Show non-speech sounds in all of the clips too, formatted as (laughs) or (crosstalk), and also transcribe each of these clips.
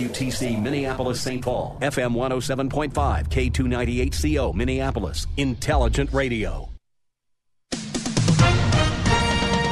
UTC Minneapolis St. Paul, FM 107.5, K298CO Minneapolis, Intelligent Radio.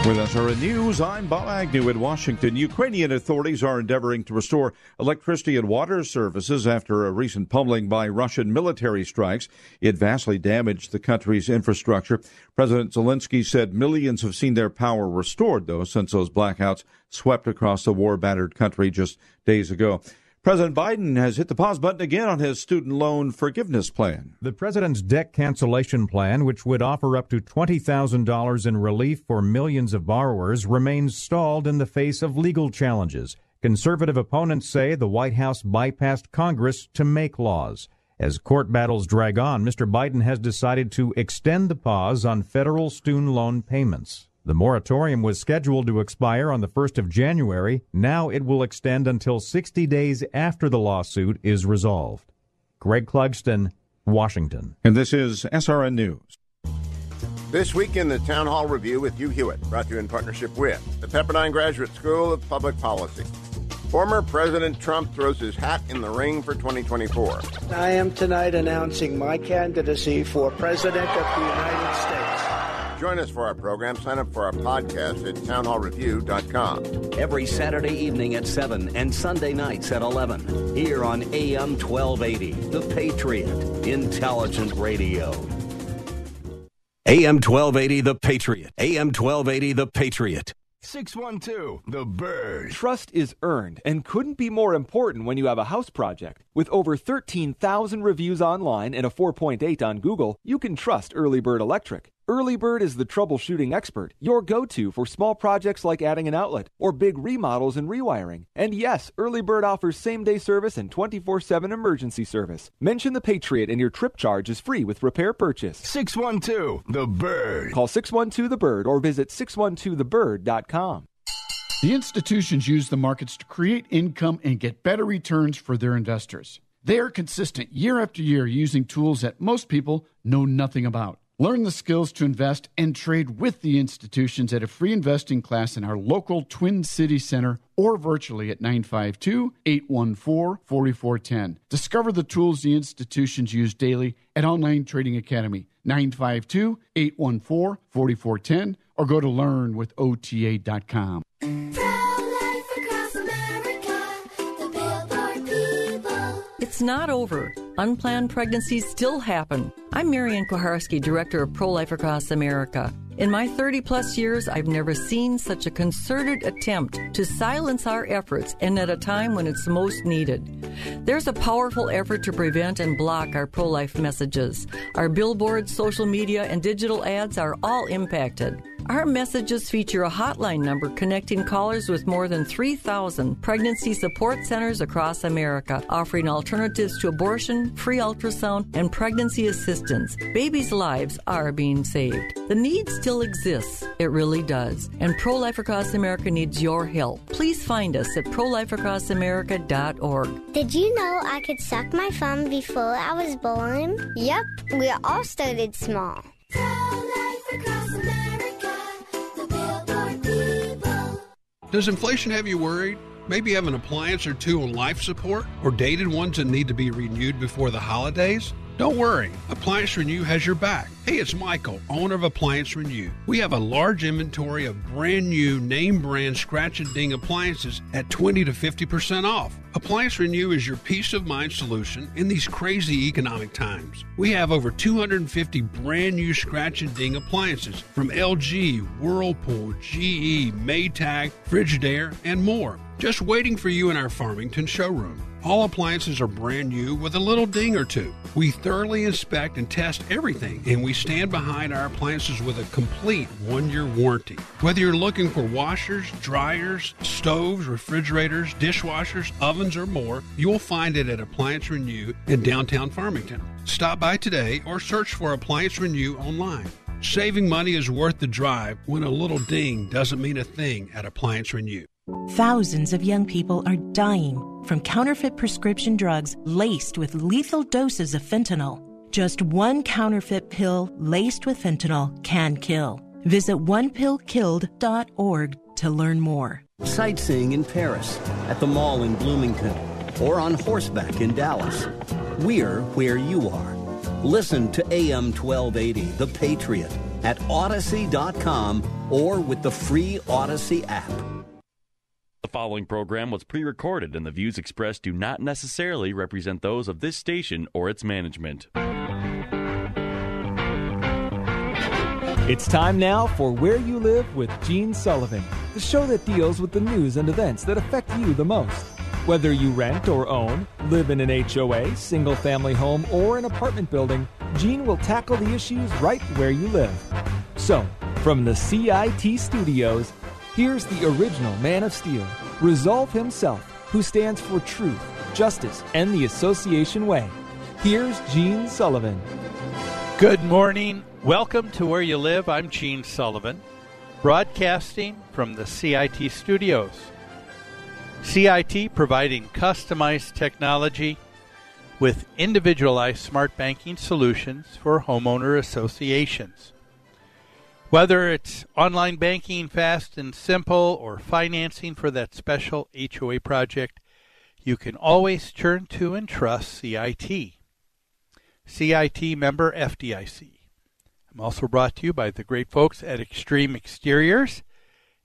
With SRN News, I'm Bob Agnew in Washington. Ukrainian authorities are endeavoring to restore electricity and water services after a recent pummeling by Russian military strikes. It vastly damaged the country's infrastructure. President Zelensky said millions have seen their power restored, though, since those blackouts swept across the war battered country just days ago. President Biden has hit the pause button again on his student loan forgiveness plan. The president's debt cancellation plan, which would offer up to $20,000 in relief for millions of borrowers, remains stalled in the face of legal challenges. Conservative opponents say the White House bypassed Congress to make laws. As court battles drag on, Mr. Biden has decided to extend the pause on federal student loan payments. The moratorium was scheduled to expire on the 1st of January. Now it will extend until 60 days after the lawsuit is resolved. Greg Clugston, Washington. And this is SRN News. This week in the Town Hall Review with Hugh Hewitt, brought to you in partnership with the Pepperdine Graduate School of Public Policy. Former President Trump throws his hat in the ring for 2024. I am tonight announcing my candidacy for President of the United States. Join us for our program. Sign up for our podcast at townhallreview.com. Every Saturday evening at 7 and Sunday nights at 11. Here on AM 1280, The Patriot, Intelligent Radio. AM 1280, The Patriot. AM 1280, The Patriot. 612, The Bird. Trust is earned and couldn't be more important when you have a house project. With over 13,000 reviews online and a 4.8 on Google, you can trust Early Bird Electric. Early Bird is the troubleshooting expert, your go to for small projects like adding an outlet or big remodels and rewiring. And yes, Early Bird offers same day service and 24 7 emergency service. Mention the Patriot and your trip charge is free with repair purchase. 612 The Bird. Call 612 The Bird or visit 612thebird.com. The institutions use the markets to create income and get better returns for their investors. They are consistent year after year using tools that most people know nothing about. Learn the skills to invest and trade with the institutions at a free investing class in our local Twin City Center or virtually at 952 814 4410. Discover the tools the institutions use daily at Online Trading Academy 952 814 4410 or go to learnwithota.com. It's not over. Unplanned pregnancies still happen. I'm Marianne Kuharski, Director of Pro Life Across America. In my 30 plus years, I've never seen such a concerted attempt to silence our efforts and at a time when it's most needed. There's a powerful effort to prevent and block our pro life messages. Our billboards, social media, and digital ads are all impacted. Our messages feature a hotline number connecting callers with more than 3,000 pregnancy support centers across America, offering alternatives to abortion, free ultrasound, and pregnancy assistance. Babies' lives are being saved. The need still exists. It really does. And Pro Life Across America needs your help. Please find us at prolifeacrossamerica.org. Did you know I could suck my thumb before I was born? Yep, we all started small. Does inflation have you worried? Maybe you have an appliance or two on life support or dated ones that need to be renewed before the holidays? Don't worry, Appliance Renew has your back. Hey, it's Michael, owner of Appliance Renew. We have a large inventory of brand new name brand scratch and ding appliances at 20 to 50% off. Appliance Renew is your peace of mind solution in these crazy economic times. We have over 250 brand new scratch and ding appliances from LG, Whirlpool, GE, Maytag, Frigidaire, and more. just waiting for you in our Farmington showroom. All appliances are brand new with a little ding or two. We thoroughly inspect and test everything, and we stand behind our appliances with a complete one year warranty. Whether you're looking for washers, dryers, stoves, refrigerators, dishwashers, ovens, or more, you'll find it at Appliance Renew in downtown Farmington. Stop by today or search for Appliance Renew online. Saving money is worth the drive when a little ding doesn't mean a thing at Appliance Renew. Thousands of young people are dying from counterfeit prescription drugs laced with lethal doses of fentanyl. Just one counterfeit pill laced with fentanyl can kill. Visit onepillkilled.org to learn more. Sightseeing in Paris, at the mall in Bloomington, or on horseback in Dallas. We're where you are. Listen to AM 1280, The Patriot, at Audacy.com or with the free Audacy app. The following program was pre recorded, and the views expressed do not necessarily represent those of this station or its management. It's time now for Where You Live with Gene Sullivan, the show that deals with the news and events that affect you the most. Whether you rent or own, live in an HOA, single family home, or an apartment building, Gene will tackle the issues right where you live. So, from the CIT studios, here's the original Man of Steel, Resolve himself, who stands for truth, justice, and the association way. Here's Gene Sullivan. Good morning. Welcome to Where You Live. I'm Gene Sullivan, broadcasting from the CIT studios. CIT providing customized technology with individualized smart banking solutions for homeowner associations. Whether it's online banking fast and simple or financing for that special HOA project, you can always turn to and trust CIT. CIT member FDIC. I'm also brought to you by the great folks at Extreme Exteriors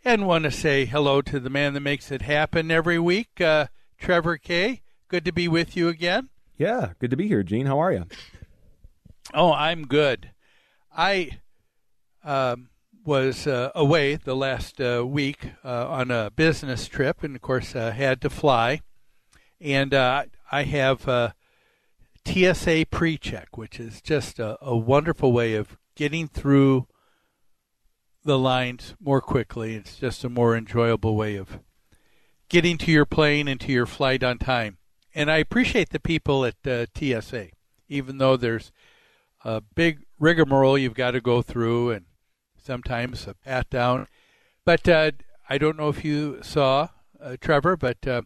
and want to say hello to the man that makes it happen every week, uh, Trevor Kay. Good to be with you again. Yeah, good to be here, Gene. How are you? Oh, I'm good. I um, was uh, away the last uh, week uh, on a business trip, and of course, uh, had to fly. And uh, I have TSA pre-check, which is just a, a wonderful way of getting through the lines more quickly. It's just a more enjoyable way of getting to your plane and to your flight on time. And I appreciate the people at uh, TSA, even though there's a big rigmarole you've got to go through and sometimes a pat down. But uh, I don't know if you saw, uh, Trevor, but uh,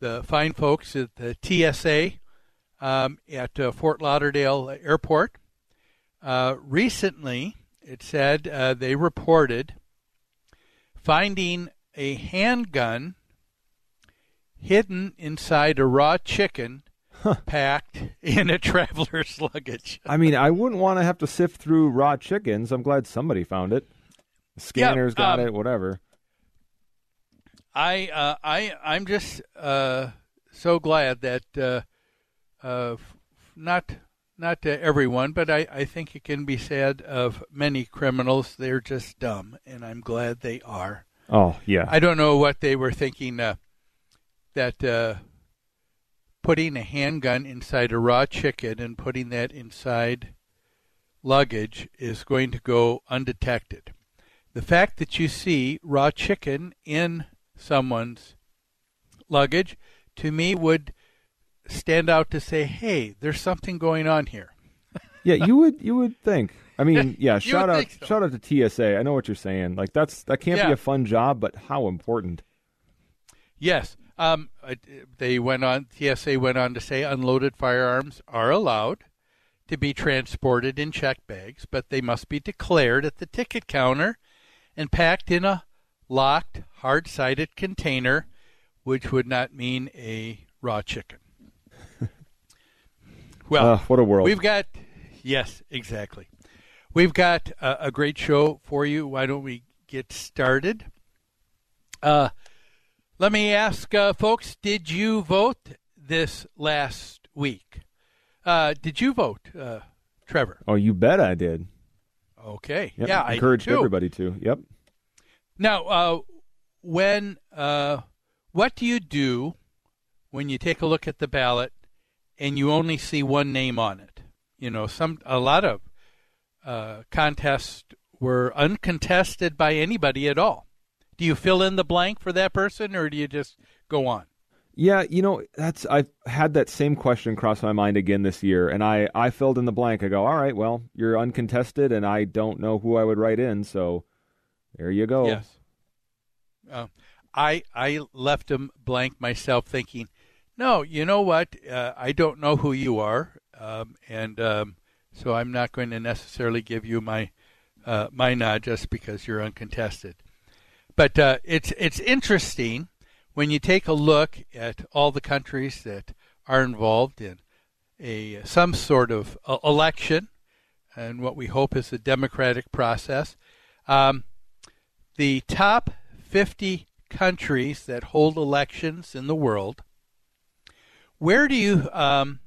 the fine folks at the TSA um, at uh, Fort Lauderdale Airport uh, recently it said uh, they reported finding a handgun hidden inside a raw chicken packed in a traveler's luggage. I mean, I wouldn't want to have to sift through raw chickens. I'm glad somebody found it. Scanners Yeah, got um, it, whatever. I uh, I I'm just uh, so glad that uh, uh, not not to everyone, but I, I think it can be said of many criminals they're just dumb, and I'm glad they are. Oh, yeah. I don't know what they were thinking uh, that uh, putting a handgun inside a raw chicken and putting that inside luggage is going to go undetected. The fact that you see raw chicken in someone's luggage to me would stand out to say, "Hey, there's something going on here." (laughs) yeah, you would you would think. I mean, (laughs) yeah, shout out so. shout out to TSA. I know what you're saying. Like that's that can't be a fun job, but how important. Yes. Um, they went on. TSA went on to say unloaded firearms are allowed to be transported in check bags, but they must be declared at the ticket counter and packed in a locked, hard-sided container, which would not mean a raw chicken. (laughs) well, Uh, what a world. We've got yes, exactly. We've got a, a great show for you. Why don't we get started? Uh, let me ask, uh, folks, did you vote this last week? Uh, did you vote, uh, Trevor? Oh, you bet I did. Okay. Yep. Yeah, encouraged everybody to. Yep. Now, uh, when uh, what do you do when you take a look at the ballot and you only see one name on it? You know, some a lot of uh, contests were uncontested by anybody at all. Do you fill in the blank for that person, or do you just go on? Yeah, you know, that's I've had that same question cross my mind again this year, and I I filled in the blank. I go, all right, well, you're uncontested, and I don't know who I would write in, so there you go. Yes. Uh, I I left them blank myself, thinking, no, you know what? Uh, I don't know who you are, um, and um, so I'm not going to necessarily give you my uh, my nod just because you're uncontested. But uh, it's it's interesting when you take a look at all the countries that are involved in a some sort of election and what we hope is a democratic process. Um, the top 50 countries that hold elections in the world. Where do you um,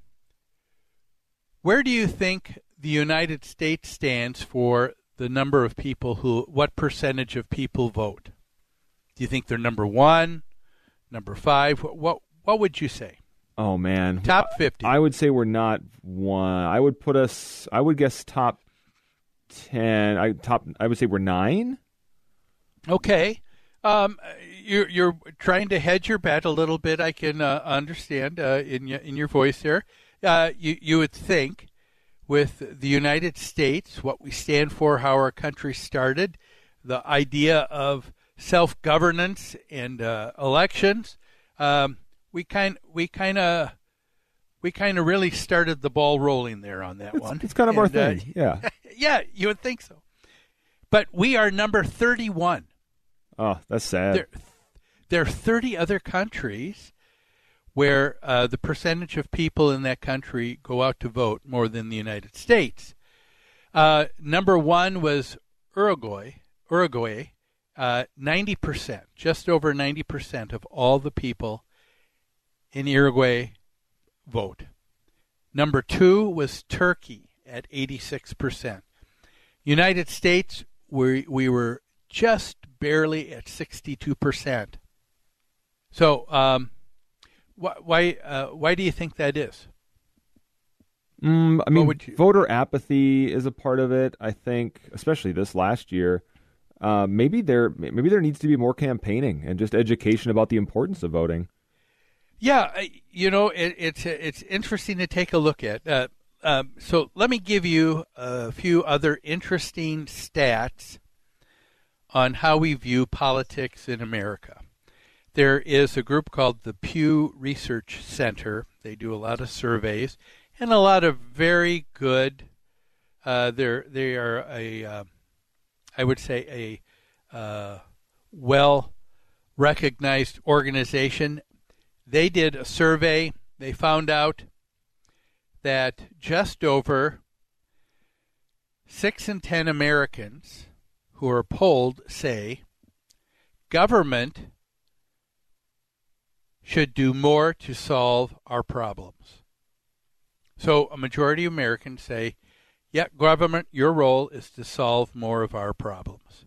where do you think the United States stands for the number of people who what percentage of people vote? Do you think they're number one, number five? What what, what would you say? Oh man, top fifty. I would say we're not one. I would put us. I would guess top ten. I top. I would say we're nine. Okay. Um, you're you're trying to hedge your bet a little bit. I can uh, understand uh, in your, in your voice there. Uh, you you would think with the United States, what we stand for, how our country started, the idea of self governance and uh, elections. Um, we kind we kind of we kind of really started the ball rolling there on that it's, one. It's kind of and, our thing, uh, (laughs) yeah. yeah, you would think so. But we are number thirty-one. Oh, that's sad. There, there are thirty other countries where uh, the percentage of people in that country go out to vote more than the United States. Uh, number one was Uruguay. Uruguay, uh, ninety percent, just over ninety percent of all the people in Uruguay vote. Number two was Turkey at eighty-six percent. United States, we we were just barely at sixty-two percent. So, um, why why, uh, why do you think that is? Mm, I mean, you... voter apathy is a part of it. I think, especially this last year, uh, maybe there maybe there needs to be more campaigning and just education about the importance of voting. Yeah, you know, it, it's it's interesting to take a look at. Uh, um, so let me give you a few other interesting stats on how we view politics in America. There is a group called the Pew Research Center. They do a lot of surveys and a lot of very good. Uh, they're they are a, uh, I would say a uh, well recognized organization. They did a survey. They found out that just over six in ten Americans who are polled say government should do more to solve our problems. So a majority of Americans say, yeah, government, your role is to solve more of our problems.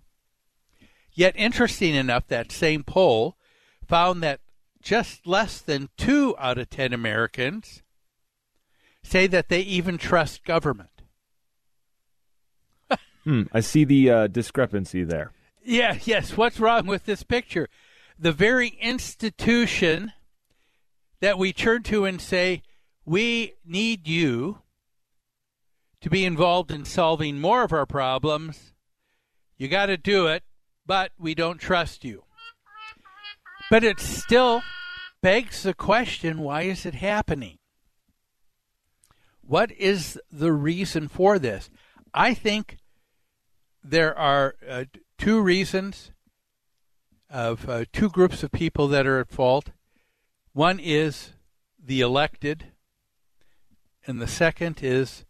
Yet, interesting enough, that same poll found that just less than two out of ten Americans say that they even trust government. hmm, I see the uh, discrepancy there. Yeah, yes. What's wrong with this picture? The very institution that we turn to and say, we need you to be involved in solving more of our problems. You got to do it, but we don't trust you. But it still begs the question why is it happening? What is the reason for this? I think there are uh, two reasons of uh, two groups of people that are at fault. One is the elected, and the second is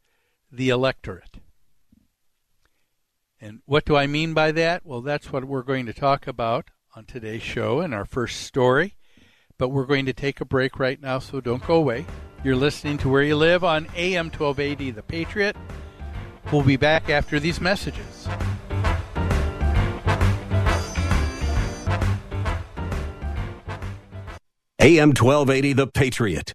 the electorate. And what do I mean by that? Well, that's what we're going to talk about on today's show in our first story. But we're going to take a break right now, so don't go away. You're listening to Where You Live on AM 1280 The Patriot. We'll be back after these messages. AM 1280, The Patriot.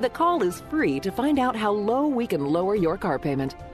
The call is free to find out how low we can lower your car payment.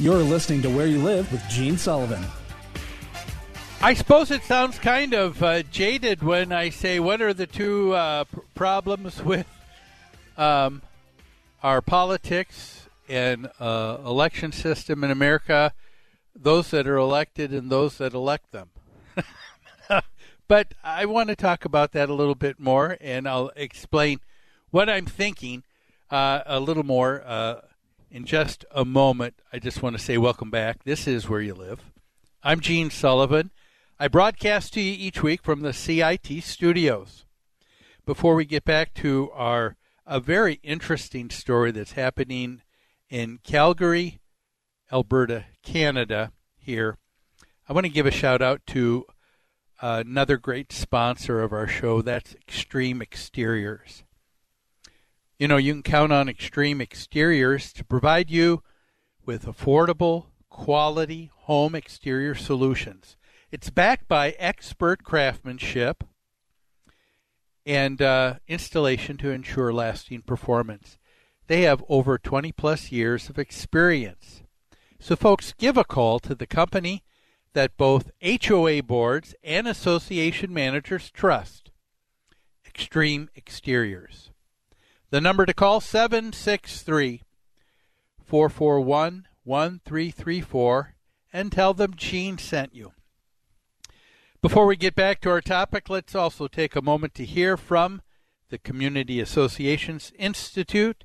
You're listening to Where You Live with Gene Sullivan. I suppose it sounds kind of uh, jaded when I say what are the two uh, pr- problems (laughs) with um, our politics and uh, election system in America, those that are elected and those that elect them. (laughs) but I want to talk about that a little bit more, and I'll explain what I'm thinking uh, a little more uh, in just a moment. I just want to say welcome back. This is Where You Live. I'm Gene Sullivan. I broadcast to you each week from the CIT studios. Before we get back to our a very interesting story that's happening in Calgary, Alberta, Canada, here, I want to give a shout out to another great sponsor of our show. That's Extreme Exteriors. You know, you can count on Extreme Exteriors to provide you with affordable, quality home exterior solutions. It's backed by expert craftsmanship and uh, installation to ensure lasting performance. They have over 20 plus years of experience. So, folks, give a call to the company that both HOA boards and association managers trust Extreme Exteriors. The number to call 763 441 1334 and tell them Gene sent you. Before we get back to our topic, let's also take a moment to hear from the Community Associations Institute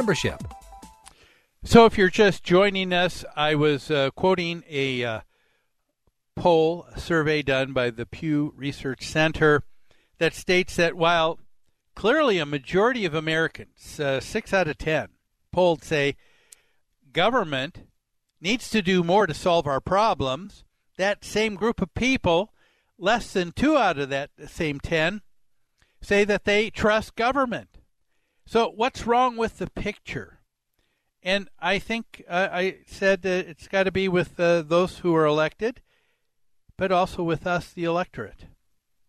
membership. So, if you're just joining us, I was uh, quoting a uh, poll survey done by the Pew Research Center that states that while clearly a majority of Americans, uh, six out of ten, polled say government needs to do more to solve our problems, that same group of people, less than two out of that same ten, say that they trust government. So, what's wrong with the picture? And I think uh, I said that it's got to be with uh, those who are elected, but also with us, the electorate.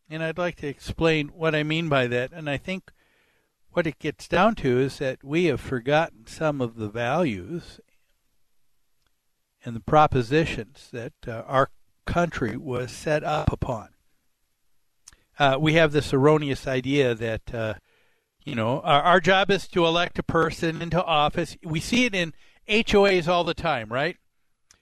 And I'd like to explain what I mean by that. And I think what it gets down to is that we have forgotten some of the values and the propositions that uh, our country was set up upon. Uh, we have this erroneous idea that uh, you know, our, our job is to elect a person into office. We see it in HOAs all the time, right?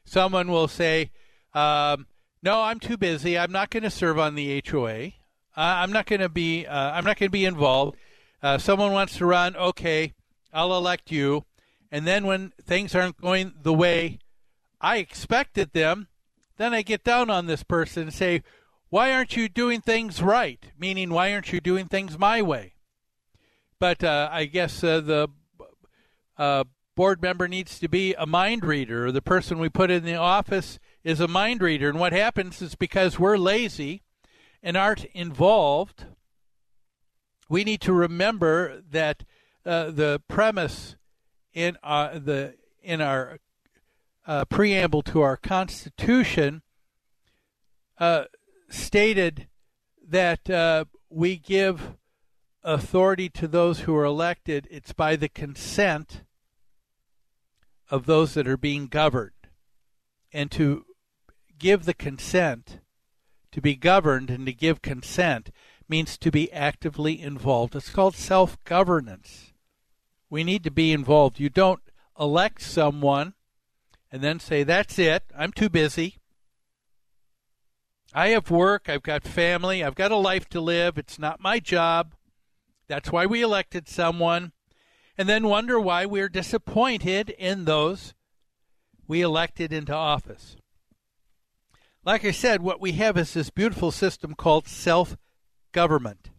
Someone will say, um, "No, I'm too busy. I'm not going to serve on the HOA. Uh, I'm not going to be. Uh, I'm not going to be involved." Uh, someone wants to run. Okay, I'll elect you. And then when things aren't going the way I expected them, then I get down on this person and say, "Why aren't you doing things right?" Meaning, why aren't you doing things my way? But uh, I guess uh, the uh, board member needs to be a mind reader, or the person we put in the office is a mind reader. And what happens is because we're lazy and aren't involved, we need to remember that uh, the premise in our, uh, the in our uh, preamble to our Constitution stated that we give authority to those who are elected, it's by the consent of those that are being governed. And to give the consent, to be governed and to give consent, means to be actively involved. It's called self governance. We need to be involved. You don't elect someone and then say, That's it, I'm too busy. I have work, I've got family, I've got a life to live, it's not my job. That's why we elected someone. And then wonder why we're disappointed in those we elected into office. Like I said, what we have is this beautiful system called self government.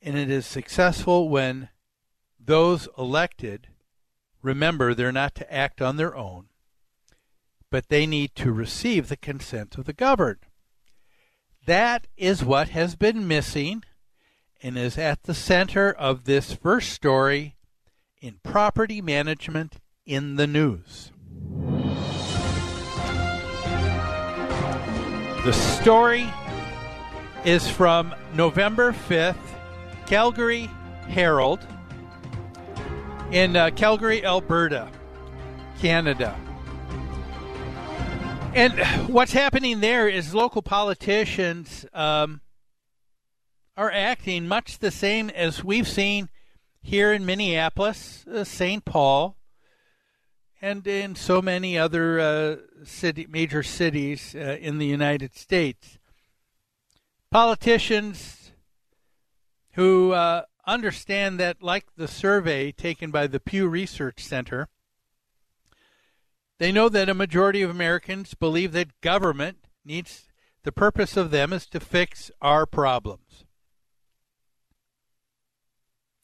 And it is successful when those elected remember they're not to act on their own, but they need to receive the consent of the governed. That is what has been missing and is at the center of this first story in Property Management in the News. The story is from November 5th, Calgary Herald, in uh, Calgary, Alberta, Canada. And what's happening there is local politicians um, are acting much the same as we've seen here in Minneapolis, uh, St. Paul, and in so many other uh, city, major cities uh, in the United States. Politicians who uh, understand that, like the survey taken by the Pew Research Center, they know that a majority of Americans believe that government needs the purpose of them is to fix our problems.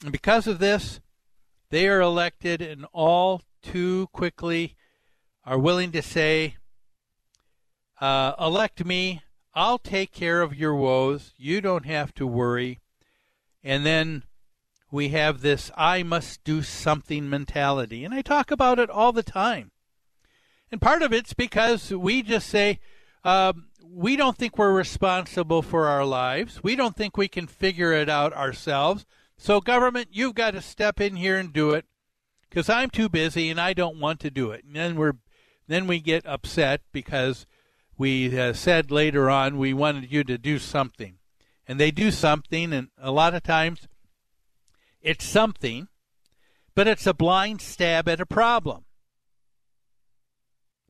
And because of this, they are elected and all too quickly are willing to say, uh, elect me, I'll take care of your woes, you don't have to worry. And then we have this I must do something mentality. And I talk about it all the time. And part of it's because we just say, um, we don't think we're responsible for our lives. We don't think we can figure it out ourselves. So, government, you've got to step in here and do it because I'm too busy and I don't want to do it. And then we're then we get upset because we uh, said later on we wanted you to do something, and they do something, and a lot of times it's something, but it's a blind stab at a problem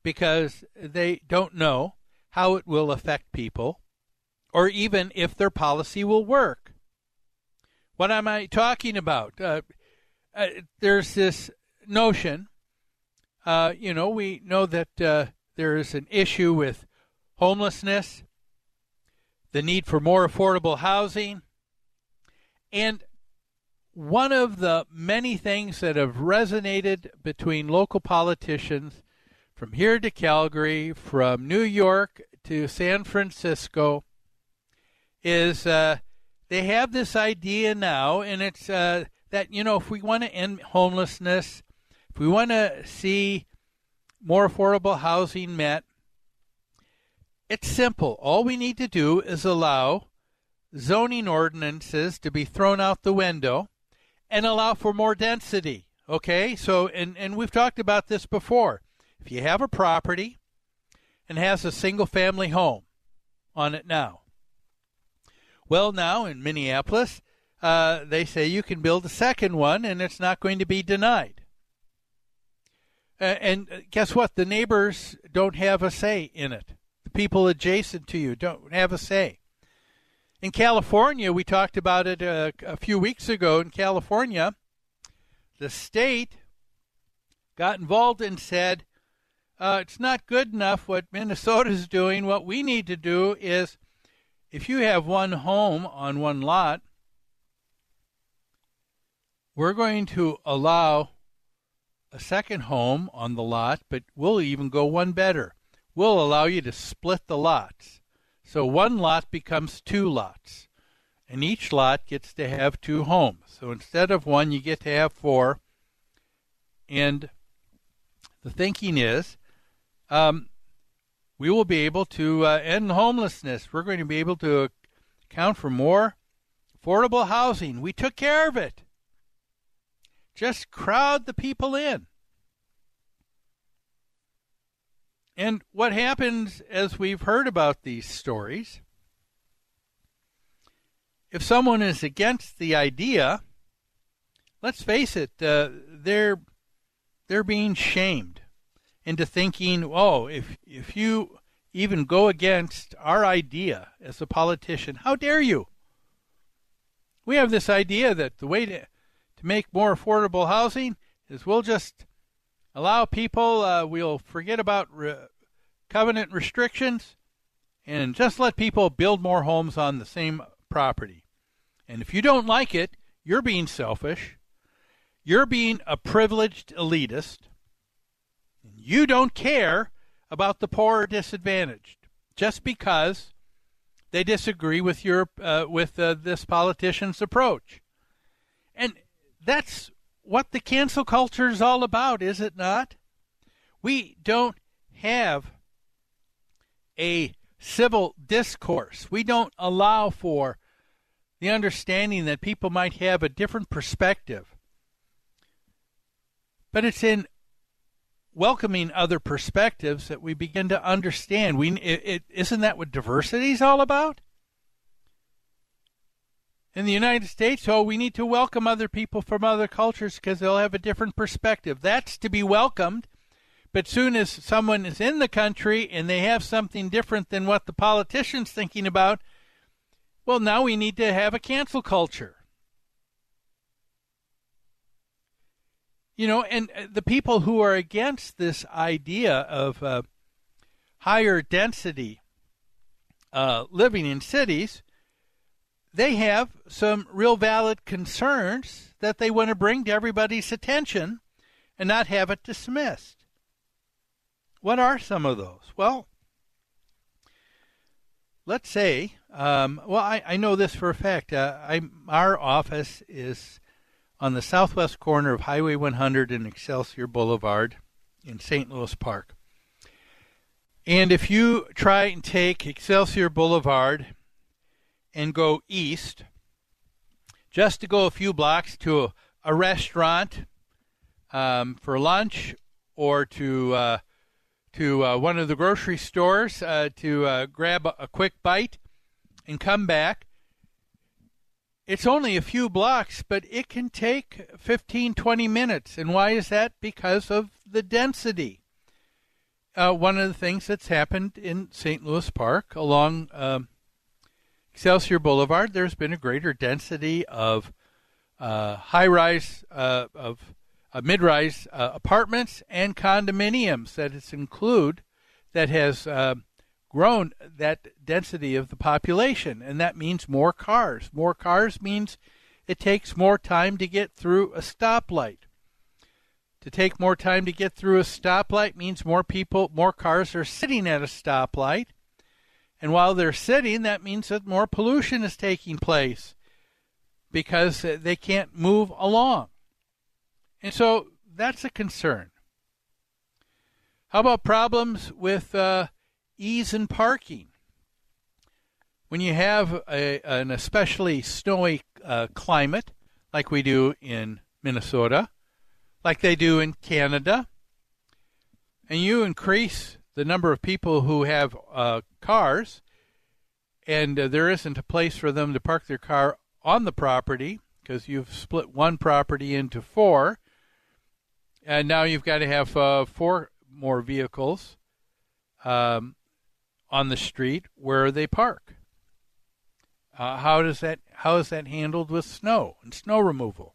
because they don't know how it will affect people or even if their policy will work. What am I talking about? Uh, uh, there's this notion, uh, you know, we know that uh, there is an issue with homelessness, the need for more affordable housing, and one of the many things that have resonated between local politicians from here to Calgary, from New York to San Francisco, is uh, they have this idea now, and it's uh, that, you know, if we want to end homelessness, if we want to see more affordable housing met, it's simple. All we need to do is allow zoning ordinances to be thrown out the window and allow for more density. Okay, so and and we've talked about this before. If you have a property and has a single family home on it now, well, now in Minneapolis, uh, they say you can build a second one and it's not going to be denied. Uh, and guess what? The neighbors don't have a say in it. The people adjacent to you don't have a say. In California, we talked about it a, uh, a few weeks ago. In California, the state got involved and said, uh, it's not good enough what Minnesota's doing. What we need to do is if you have one home on one lot, we're going to allow a second home on the lot, but we'll even go one better. We'll allow you to split the lots. So one lot becomes two lots, and each lot gets to have two homes. So instead of one, you get to have four. And the thinking is um, we will be able to uh, end homelessness. We're going to be able to account for more affordable housing. We took care of it. Just crowd the people in. And what happens as we've heard about these stories, if someone is against the idea, let's face it, uh, they're they're being shamed into thinking, oh, if if you even go against our idea as a politician, how dare you? We have this idea that the way to to make more affordable housing is we'll just allow people, uh, we'll forget about re- covenant restrictions and just let people build more homes on the same property. And if you don't like it, you're being selfish. You're being a privileged elitist. You don't care about the poor or disadvantaged just because they disagree with your uh, with uh, this politician's approach. And that's what the cancel culture is all about, is it not? We don't have a civil discourse. We don't allow for the understanding that people might have a different perspective. But it's in welcoming other perspectives that we begin to understand. We it, it, isn't that what diversity is all about? in the United States, oh, we need to welcome other people from other cultures because they'll have a different perspective. That's to be welcomed. But soon as someone is in the country and they have something different than what the politician's thinking about, well, now we need to have a cancel culture. You know, and uh, the people who are against this idea of uh, higher density uh, living in cities they have some real valid concerns that they want to bring to everybody's attention and not have it dismissed. What are some of those? Well, let's say, um, well, I, I, know this for a fact. Uh, our office is on the southwest corner of Highway 100 and Excelsior Boulevard in St. Louis Park. And if you try and take Excelsior Boulevard and go east, just to go a few blocks to a, a restaurant um, for lunch or to uh, to uh, one of the grocery stores uh, to uh, grab a, a quick bite and come back. It's only a few blocks, but it can take 15, 20 minutes. And why is that? Because of the density. Uh, one of the things that's happened in St. Louis Park along um, Excelsior Boulevard, there's been a greater density of uh, high-rise, uh, of uh, mid-rise uh, apartments and condominiums that include that has uh, grown that density of the population, and that means more cars. More cars means it takes more time to get through a stoplight. To take more time to get through a stoplight means more people, more cars are sitting at a stoplight, and while they're sitting, that means that more pollution is taking place because they can't move along. And so that's a concern. How about problems with uh, ease in parking? When you have a, an especially snowy uh, climate, like we do in Minnesota, like they do in Canada, and you increase the number of people who have uh, cars, and uh, there isn't a place for them to park their car on the property because you've split one property into four, and now you've got to have uh, four more vehicles um, on the street where they park. Uh, how does that how is that handled with snow and snow removal?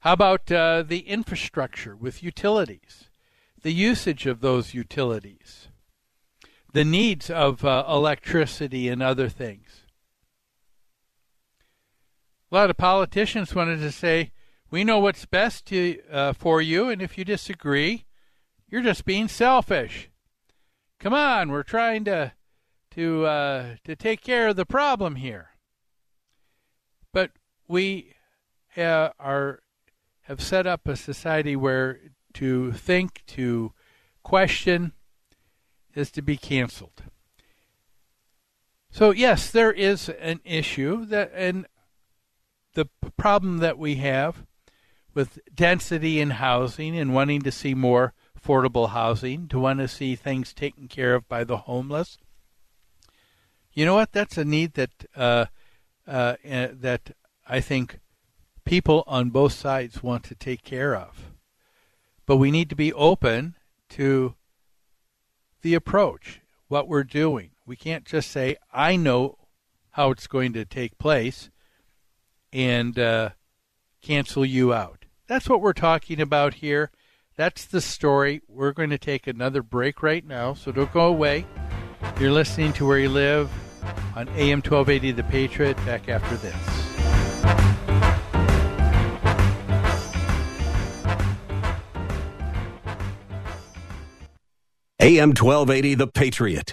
How about uh, the infrastructure with utilities? the usage of those utilities, the needs of uh, electricity and other things. A lot of politicians wanted to say, we know what's best to, uh, for you, and if you disagree, you're just being selfish. Come on, we're trying to to uh, to take care of the problem here. But we uh, are have set up a society where to think, to question, is to be canceled. So yes, there is an issue that and the problem that we have with density in housing and wanting to see more affordable housing, to want to see things taken care of by the homeless. You know what? That's a need that uh, uh, eh, that I think people on both sides want to take care of. But we need to be open to the approach, what we're doing. We can't just say, I know how it's going to take place and uh, cancel you out. That's what we're talking about here. That's the story. We're going to take another break right now, so don't go away. You're listening to Where You Live on AM 1280 The Patriot. Back after this. AM 1280, The Patriot.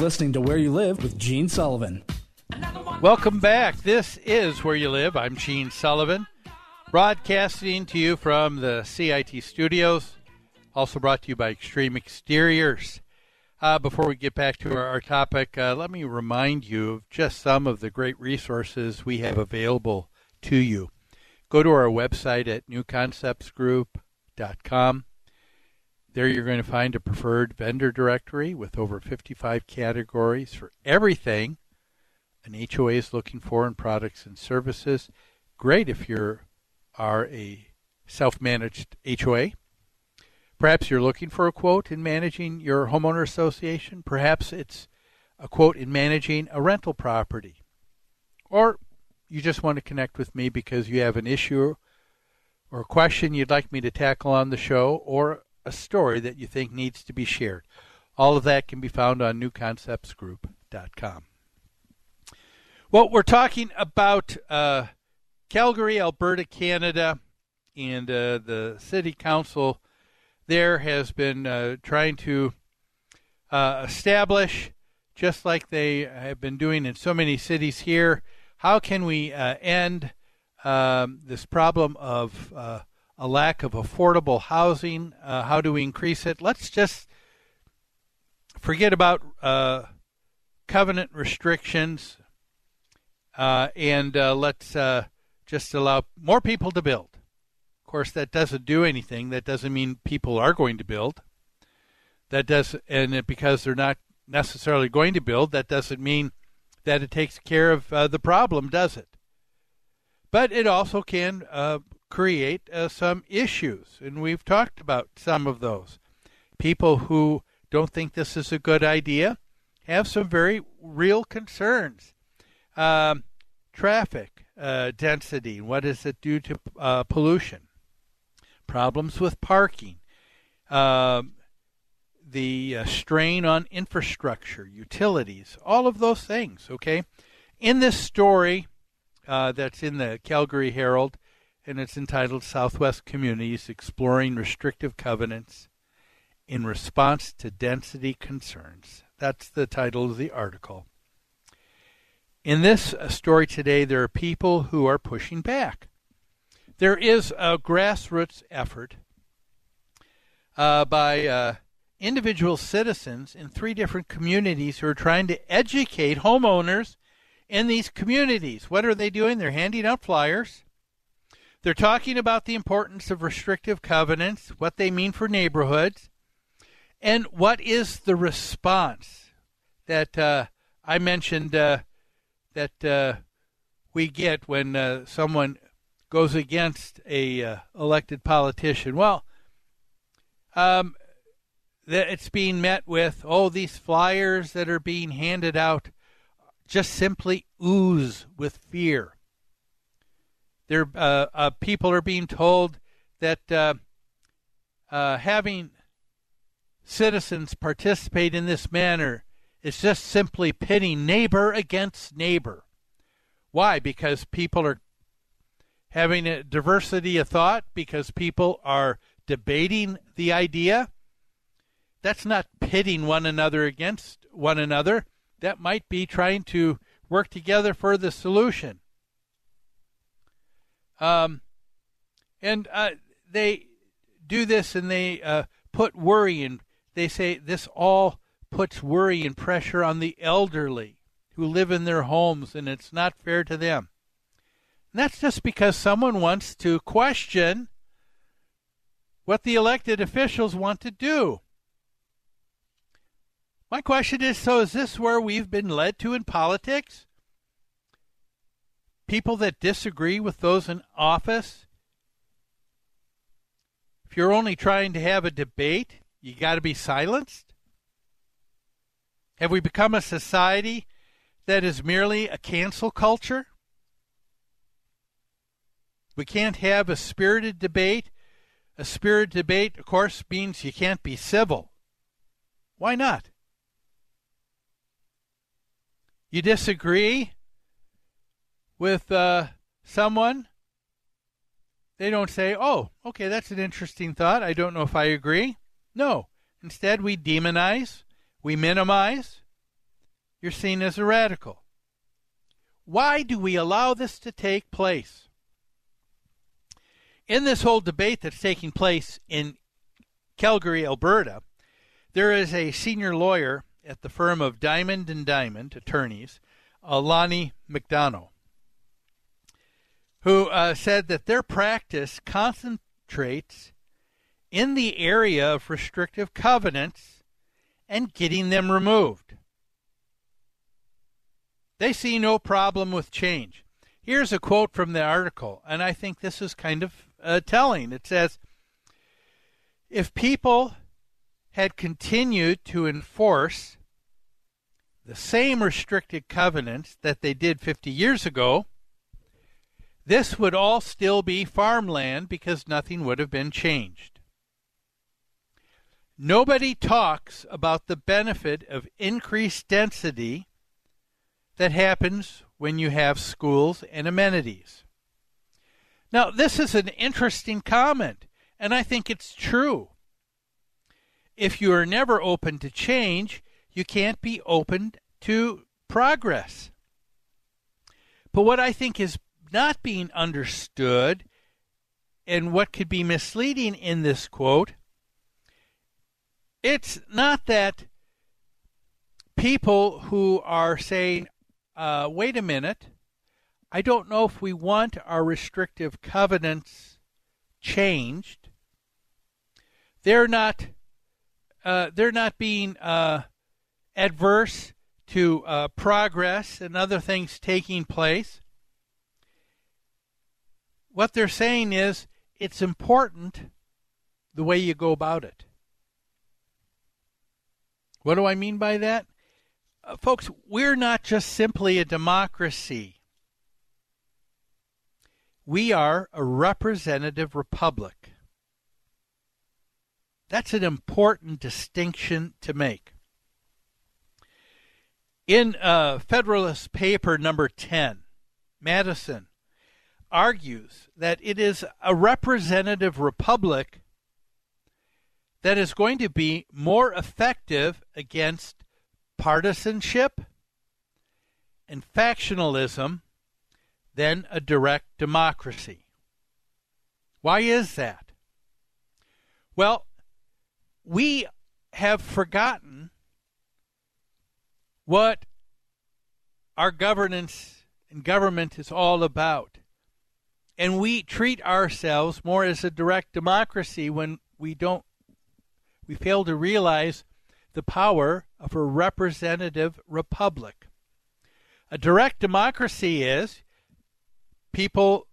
Listening to Where You Live with Gene Sullivan. Welcome back. This is Where You Live. I'm Gene Sullivan, broadcasting to you from the CIT studios, also brought to you by Extreme Exteriors. Uh, before we get back to our, our topic, uh, let me remind you of just some of the great resources we have available to you. Go to our website at newconceptsgroup.com. There you're going to find a preferred vendor directory with over 55 categories for everything an HOA is looking for in products and services. Great if you are a self-managed HOA. Perhaps you're looking for a quote in managing your homeowner association. Perhaps it's a quote in managing a rental property. Or you just want to connect with me because you have an issue or a question you'd like me to tackle on the show or a story that you think needs to be shared. All of that can be found on newconceptsgroup.com. Well, we're talking about uh, Calgary, Alberta, Canada, and uh, the city council there has been uh, trying to uh, establish, just like they have been doing in so many cities here, how can we uh, end um, this problem of uh, a lack of affordable housing. Uh, how do we increase it? Let's just forget about uh, covenant restrictions uh, and uh, let's uh, just allow more people to build. Of course, that doesn't do anything. That doesn't mean people are going to build. That does, and because they're not necessarily going to build, that doesn't mean that it takes care of uh, the problem, does it? But it also can create uh, some issues, and we've talked about some of those. People who don't think this is a good idea have some very real concerns. Um, traffic uh, density, what does it do to uh, pollution? Problems with parking. Um, the uh, strain on infrastructure, utilities, all of those things, okay? In this story uh, that's in the Calgary Herald, and it's entitled Southwest Communities Exploring Restrictive Covenants in Response to Density Concerns. That's the title of the article. In this uh, story today, there are people who are pushing back. there is a grassroots effort uh, by uh, individual citizens in three different communities who are trying to educate homeowners in these communities. What are they doing? They're handing out flyers. They're talking about the importance of restrictive covenants, what they mean for neighborhoods, and what is the response that uh, I mentioned uh, that uh, we get when uh, someone goes against a uh, elected politician. Well, um, it's being met with oh these flyers that are being handed out just simply ooze with fear. There, uh, uh, people are being told that uh, uh, having citizens participate in this manner is just simply pitting neighbor against neighbor. Why? Because people are having a diversity of thought, because people are debating the idea. That's not pitting one another against one another. That might be trying to work together for the solution. Um, and uh, they do this and they uh, put worry and they say this all puts worry and pressure on the elderly who live in their homes and it's not fair to them. And that's just because someone wants to question what the elected officials want to do. My question is so is this where we've been led to in politics? People that disagree with those in office? If you're only trying to have a debate, you got to be silenced? Have we become a society that is merely a cancel culture? We can't have a spirited debate. A spirited debate, of course, means you can't be civil. Why not? You disagree with uh, someone, they don't say, oh, okay, that's an interesting thought. I don't know if I agree. No. Instead, we demonize, we minimize. You're seen as a radical. Why do we allow this to take place? In this whole debate that's taking place in Calgary, Alberta, there is a senior lawyer at the firm of Diamond and Diamond attorneys, Lonnie McDonough, who uh, said that their practice concentrates in the area of restrictive covenants and getting them removed. They see no problem with change. Here's a quote from the article, and I think this is kind of uh, telling. It says if people had continued to enforce the same restricted covenants that they did 50 years ago, this would all still be farmland because nothing would have been changed. Nobody talks about the benefit of increased density that happens when you have schools and amenities. Now, this is an interesting comment, and I think it's true. If you are never open to change, you can't be open to progress. But what I think is not being understood and what could be misleading in this quote, it's not that people who are saying, uh, wait a minute, I don't know if we want our restrictive covenants changed. They're not. Uh, they're not being uh, adverse to uh, progress and other things taking place. What they're saying is it's important the way you go about it. What do I mean by that? Uh, folks, we're not just simply a democracy. We are a representative republic. That's an important distinction to make. In uh, Federalist Paper number 10, Madison argues that it is a representative republic that is going to be more effective against partisanship and factionalism than a direct democracy. Why is that? Well, we have forgotten what our governance and government is all about. And we treat ourselves more as a direct democracy when we don't we fail to realize the power of a representative republic. A direct democracy is people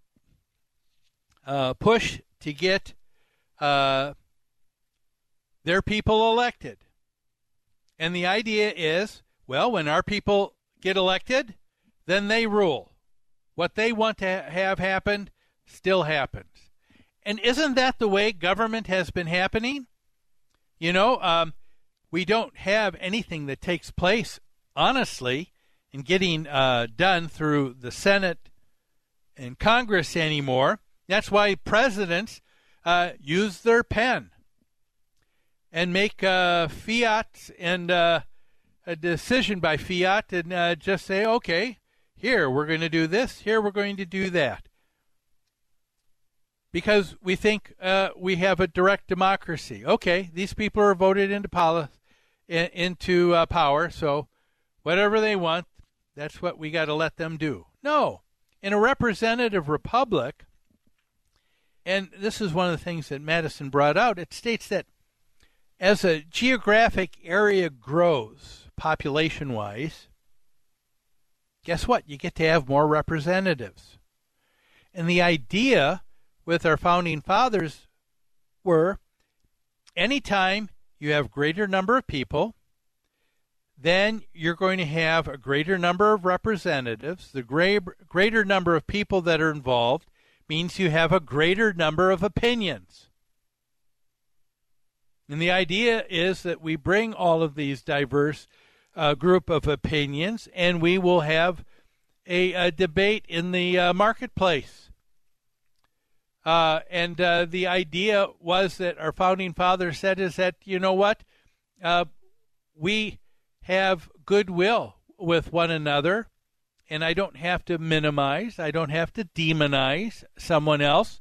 uh, push to get uh, their people elected. And the idea is well, when our people get elected, then they rule. What they want to have happen still happens. And isn't that the way government has been happening? You know, um, we don't have anything that takes place, honestly, in getting uh, done through the Senate and Congress anymore. That's why presidents uh, use their pen and make uh, fiat and uh, a decision by fiat and uh, just say, okay, here we're going to do this, here we're going to do that. Because we think uh, we have a direct democracy. Okay, these people are voted into, poli- in, into uh, power, so whatever they want, that's what we got to let them do. No. In a representative republic, and this is one of the things that Madison brought out, it states that as a geographic area grows, population wise, guess what? You get to have more representatives. And the idea with our founding fathers were anytime you have greater number of people, then you're going to have a greater number of representatives. The greater number of people that are involved means you have a greater number of opinions. And the idea is that we bring all of these diverse uh, group of opinions and we will have a, a debate in the uh, marketplace. Uh, and uh, the idea was that our founding father said is that, you know what? Uh, we have goodwill with one another, and I don't have to minimize, I don't have to demonize someone else.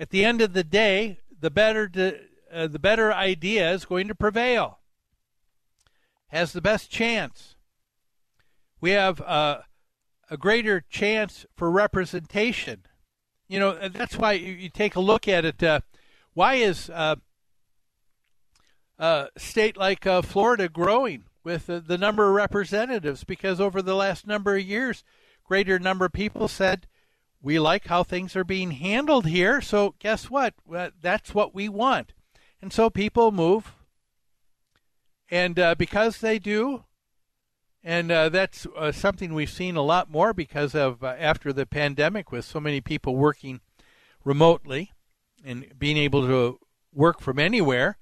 At the end of the day, the better de- uh, the better idea is going to prevail. Has the best chance. We have uh, a greater chance for representation. You know, that's why you, you take a look at it. Uh, why is uh, a state like uh, Florida growing with the number of representatives? Because over the last number of years, greater number of people said, we like how things are being handled here. So guess what? That's what we want. And so people move. And uh, because they do, and uh, that's uh, something we've seen a lot more because of uh, after the pandemic with so many people working remotely and being able to work from anywhere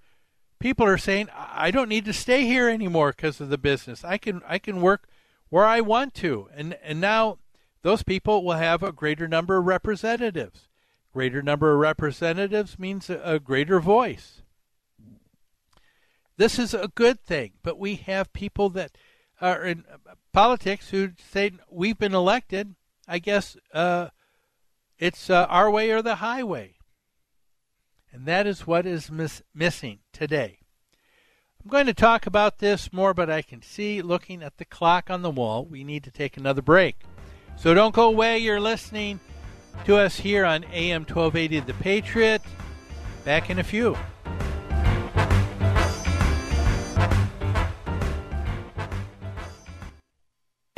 people are saying I don't need to stay here anymore because of the business. I can I can work where I want to. And and now those people will have a greater number of representatives. Greater number of representatives means a, a greater voice. This is a good thing, but we have people that are in politics who say we've been elected. I guess uh, it's uh, our way or the highway. And that is what is miss- missing today. I'm going to talk about this more, but I can see looking at the clock on the wall, we need to take another break. So don't go away. You're listening to us here on AM 1280 The Patriot. Back in a few.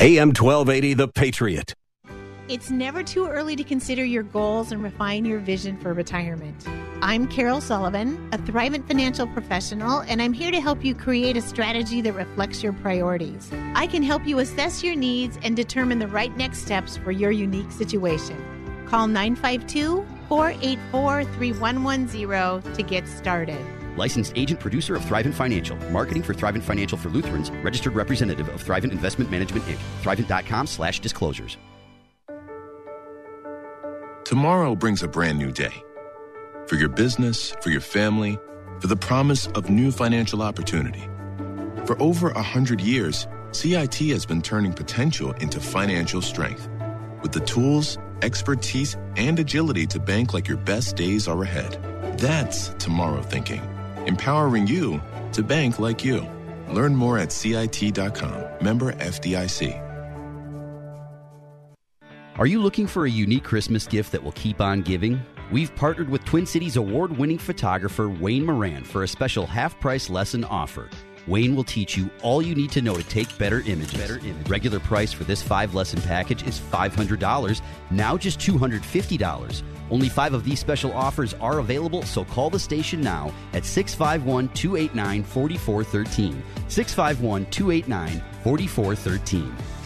AM 1280 The Patriot. It's never too early to consider your goals and refine your vision for retirement. I'm Carol Sullivan, a Thrivent financial professional, and I'm here to help you create a strategy that reflects your priorities. I can help you assess your needs and determine the right next steps for your unique situation. Call 952 484 3110 to get started. Licensed agent producer of Thrivent Financial. Marketing for Thrivent Financial for Lutherans. Registered representative of Thrivent Investment Management Inc. Thrivent.com slash disclosures. Tomorrow brings a brand new day. For your business, for your family, for the promise of new financial opportunity. For over a hundred years, CIT has been turning potential into financial strength with the tools expertise, and agility to bank like your best days are ahead. That's tomorrow thinking, empowering you to bank like you. Learn more at CIT.com. Member FDIC. Are you looking for a unique Christmas gift that will keep on giving? We've partnered with Twin Cities award winning photographer Wayne Moran for a special half price lesson offer. Wayne will teach you all you need to know to take better images. Better image. Regular price for this five lesson package is $500, now just $250. Only five of these special offers are available, so call the station now at 651 289 4413. 651 289 4413.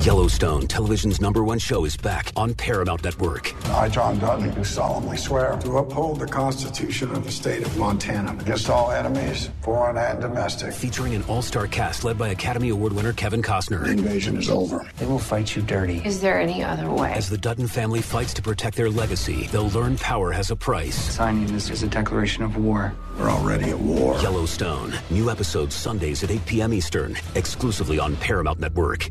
Yellowstone, television's number one show, is back on Paramount Network. I, John Dutton, do solemnly swear to uphold the Constitution of the state of Montana against all enemies, foreign and domestic. Featuring an all star cast led by Academy Award winner Kevin Costner. The invasion is over. They will fight you dirty. Is there any other way? As the Dutton family fights to protect their legacy, they'll learn power has a price. Signing this is a declaration of war. We're already at war. Yellowstone. New episodes Sundays at 8 p.m. Eastern, exclusively on Paramount Network.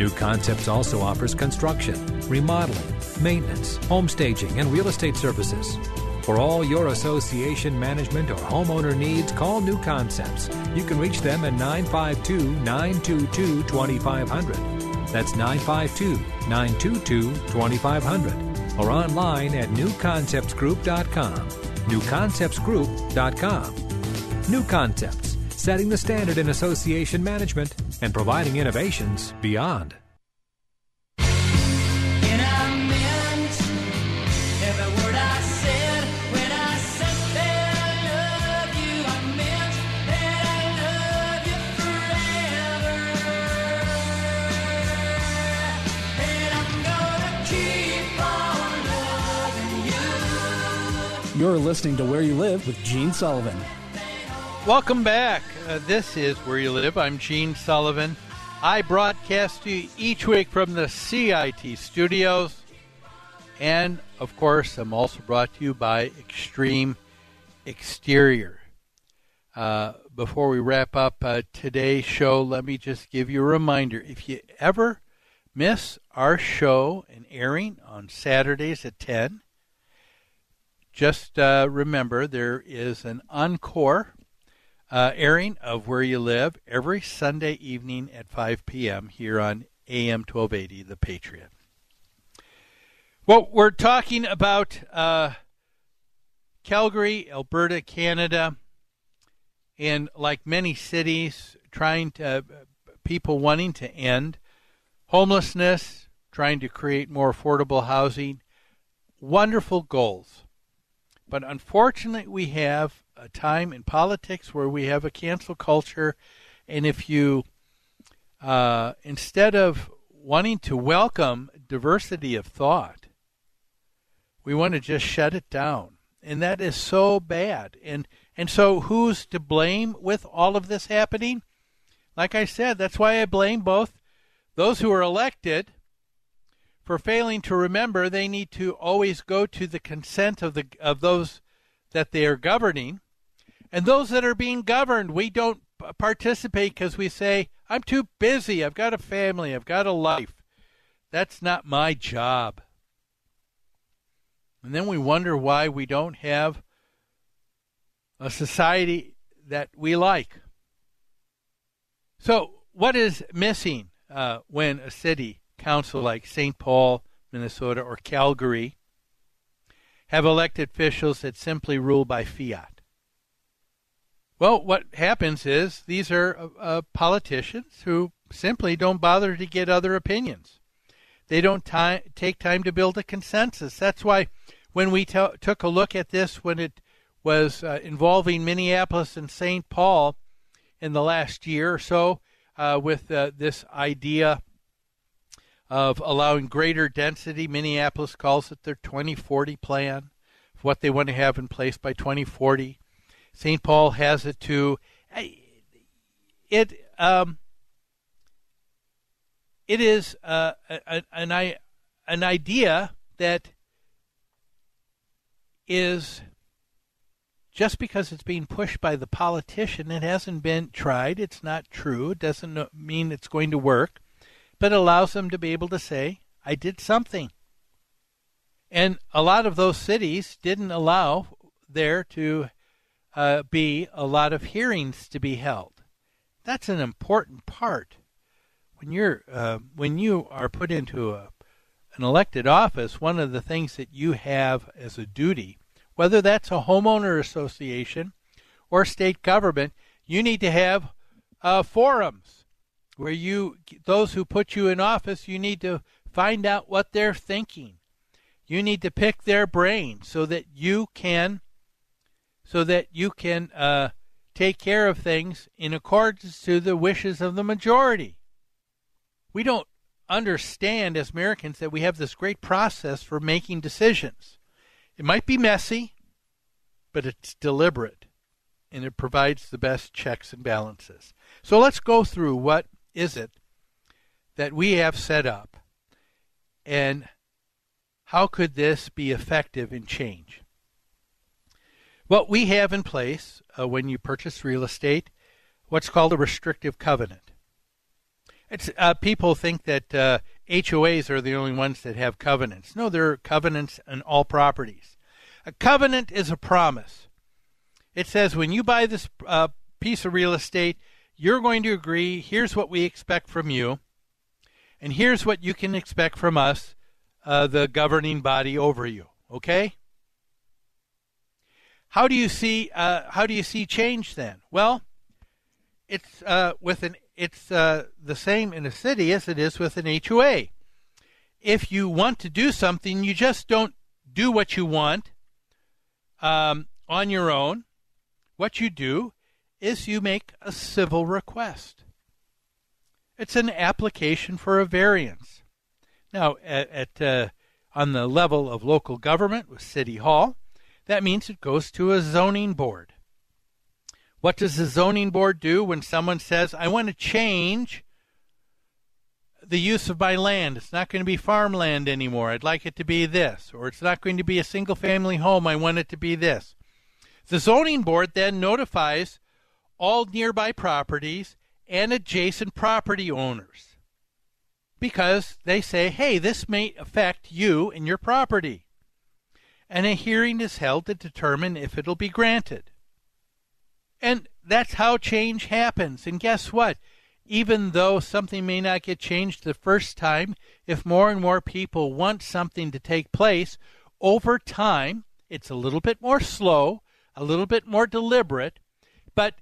New Concepts also offers construction, remodeling, maintenance, home staging, and real estate services. For all your association management or homeowner needs, call New Concepts. You can reach them at 952 922 2500. That's 952 922 2500. Or online at newconceptsgroup.com. Newconceptsgroup.com. New Concepts, setting the standard in association management and providing innovations beyond. You're listening to Where You Live with Gene Sullivan. Welcome back. Uh, this is Where You Live. I'm Gene Sullivan. I broadcast to you each week from the CIT studios. And, of course, I'm also brought to you by Extreme Exterior. Uh, before we wrap up uh, today's show, let me just give you a reminder. If you ever miss our show and airing on Saturdays at 10, just uh, remember there is an encore uh, airing of Where You Live every Sunday evening at 5 p.m. here on AM 1280, The Patriot. Well, we're talking about uh, Calgary, Alberta, Canada, and like many cities, trying to people wanting to end homelessness, trying to create more affordable housing. Wonderful goals. But unfortunately, we have a time in politics where we have a cancel culture, and if you, uh, instead of wanting to welcome diversity of thought, we want to just shut it down, and that is so bad. And and so, who's to blame with all of this happening? Like I said, that's why I blame both those who are elected for failing to remember they need to always go to the consent of the of those that they are governing and those that are being governed we don't participate because we say i'm too busy i've got a family i've got a life that's not my job and then we wonder why we don't have a society that we like so what is missing uh, when a city council like St. Paul, Minnesota, or Calgary have elected officials that simply rule by fiat. Well, what happens is these are uh, politicians who simply don't bother to get other opinions. They don't take time to build a consensus. That's why when we t- took a look at this, when it was uh, involving Minneapolis and St. Paul in the last year or so, uh, with uh, this idea of allowing greater density. Minneapolis calls it their 2040 plan, what they want to have in place by 2040. St. Paul has it too. It um, it is uh, an an idea that is just because it's being pushed by the politician, it hasn't been tried. It's not true. It doesn't mean it's going to work, but allows them to be able to say, I did something. And a lot of those cities didn't allow there to uh, be a lot of hearings to be held. That's an important part. When you're uh, when you are put into a, an elected office, one of the things that you have as a duty whether that's a homeowner association or state government, you need to have uh, forums where you those who put you in office, you need to find out what they're thinking. You need to pick their brain so that you can so that you can uh, take care of things in accordance to the wishes of the majority. We don't understand as Americans that we have this great process for making decisions. It might be messy, but it's deliberate and it provides the best checks and balances. So let's go through what is it that we have set up and how could this be effective in change? What we have in place uh, when you purchase real estate, what's called a restrictive covenant. It's uh, people think that uh, HOAs are the only ones that have covenants. No, there are covenants on all properties. A covenant is a promise. It says when you buy this uh, piece of real estate, you're going to agree, here's what we expect from you, and here's what you can expect from us, uh, the governing body over you. Okay? How do you see uh, how do you see change then? Well, it's uh, with an it's uh, the same in a city as it is with an HOA. If you want to do something, you just don't do what you want um, on your own. What you do is you make a civil request. It's an application for a variance. Now, at, at uh, on the level of local government with City Hall, that means it goes to a zoning board. What does the zoning board do when someone says, I want to change the use of my land? It's not going to be farmland anymore. I'd like it to be this. Or it's not going to be a single family home. I want it to be this. The zoning board then notifies all nearby properties and adjacent property owners because they say, hey, this may affect you and your property. And a hearing is held to determine if it'll be granted. And that's how change happens. And guess what? Even though something may not get changed the first time, if more and more people want something to take place, over time, it's a little bit more slow, a little bit more deliberate, but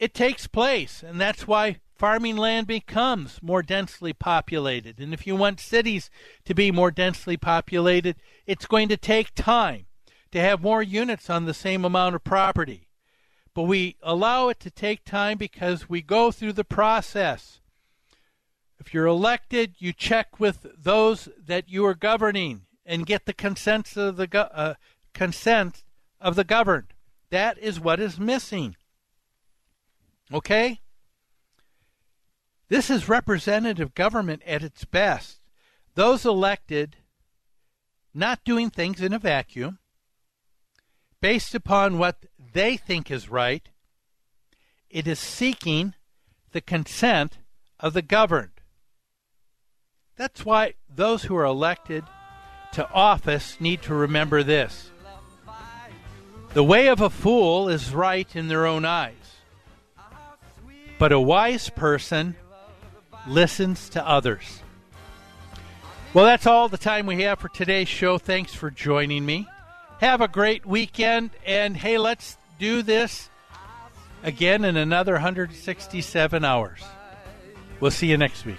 it takes place. And that's why farming land becomes more densely populated. And if you want cities to be more densely populated, it's going to take time to have more units on the same amount of property but we allow it to take time because we go through the process. If you're elected, you check with those that you are governing and get the consent of the go- uh, consent of the governed. That is what is missing. Okay? This is representative government at its best. Those elected not doing things in a vacuum, based upon what they think is right. It is seeking the consent of the governed. That's why those who are elected to office need to remember this. The way of a fool is right in their own eyes, but a wise person listens to others. Well, that's all the time we have for today's show. Thanks for joining me. Have a great weekend, and hey, let's do this again in another 167 hours. We'll see you next week.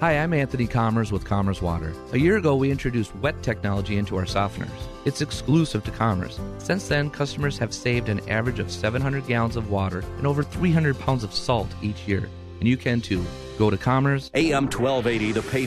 Hi, I'm Anthony Kuharski with Kuharski Water. A year ago, we introduced wet technology into our softeners. It's exclusive to Kuharski. Since then, customers have saved an average of 700 gallons of water and over 300 pounds of salt each year. And you can too. Go to Kuharski. AM 1280, the pay.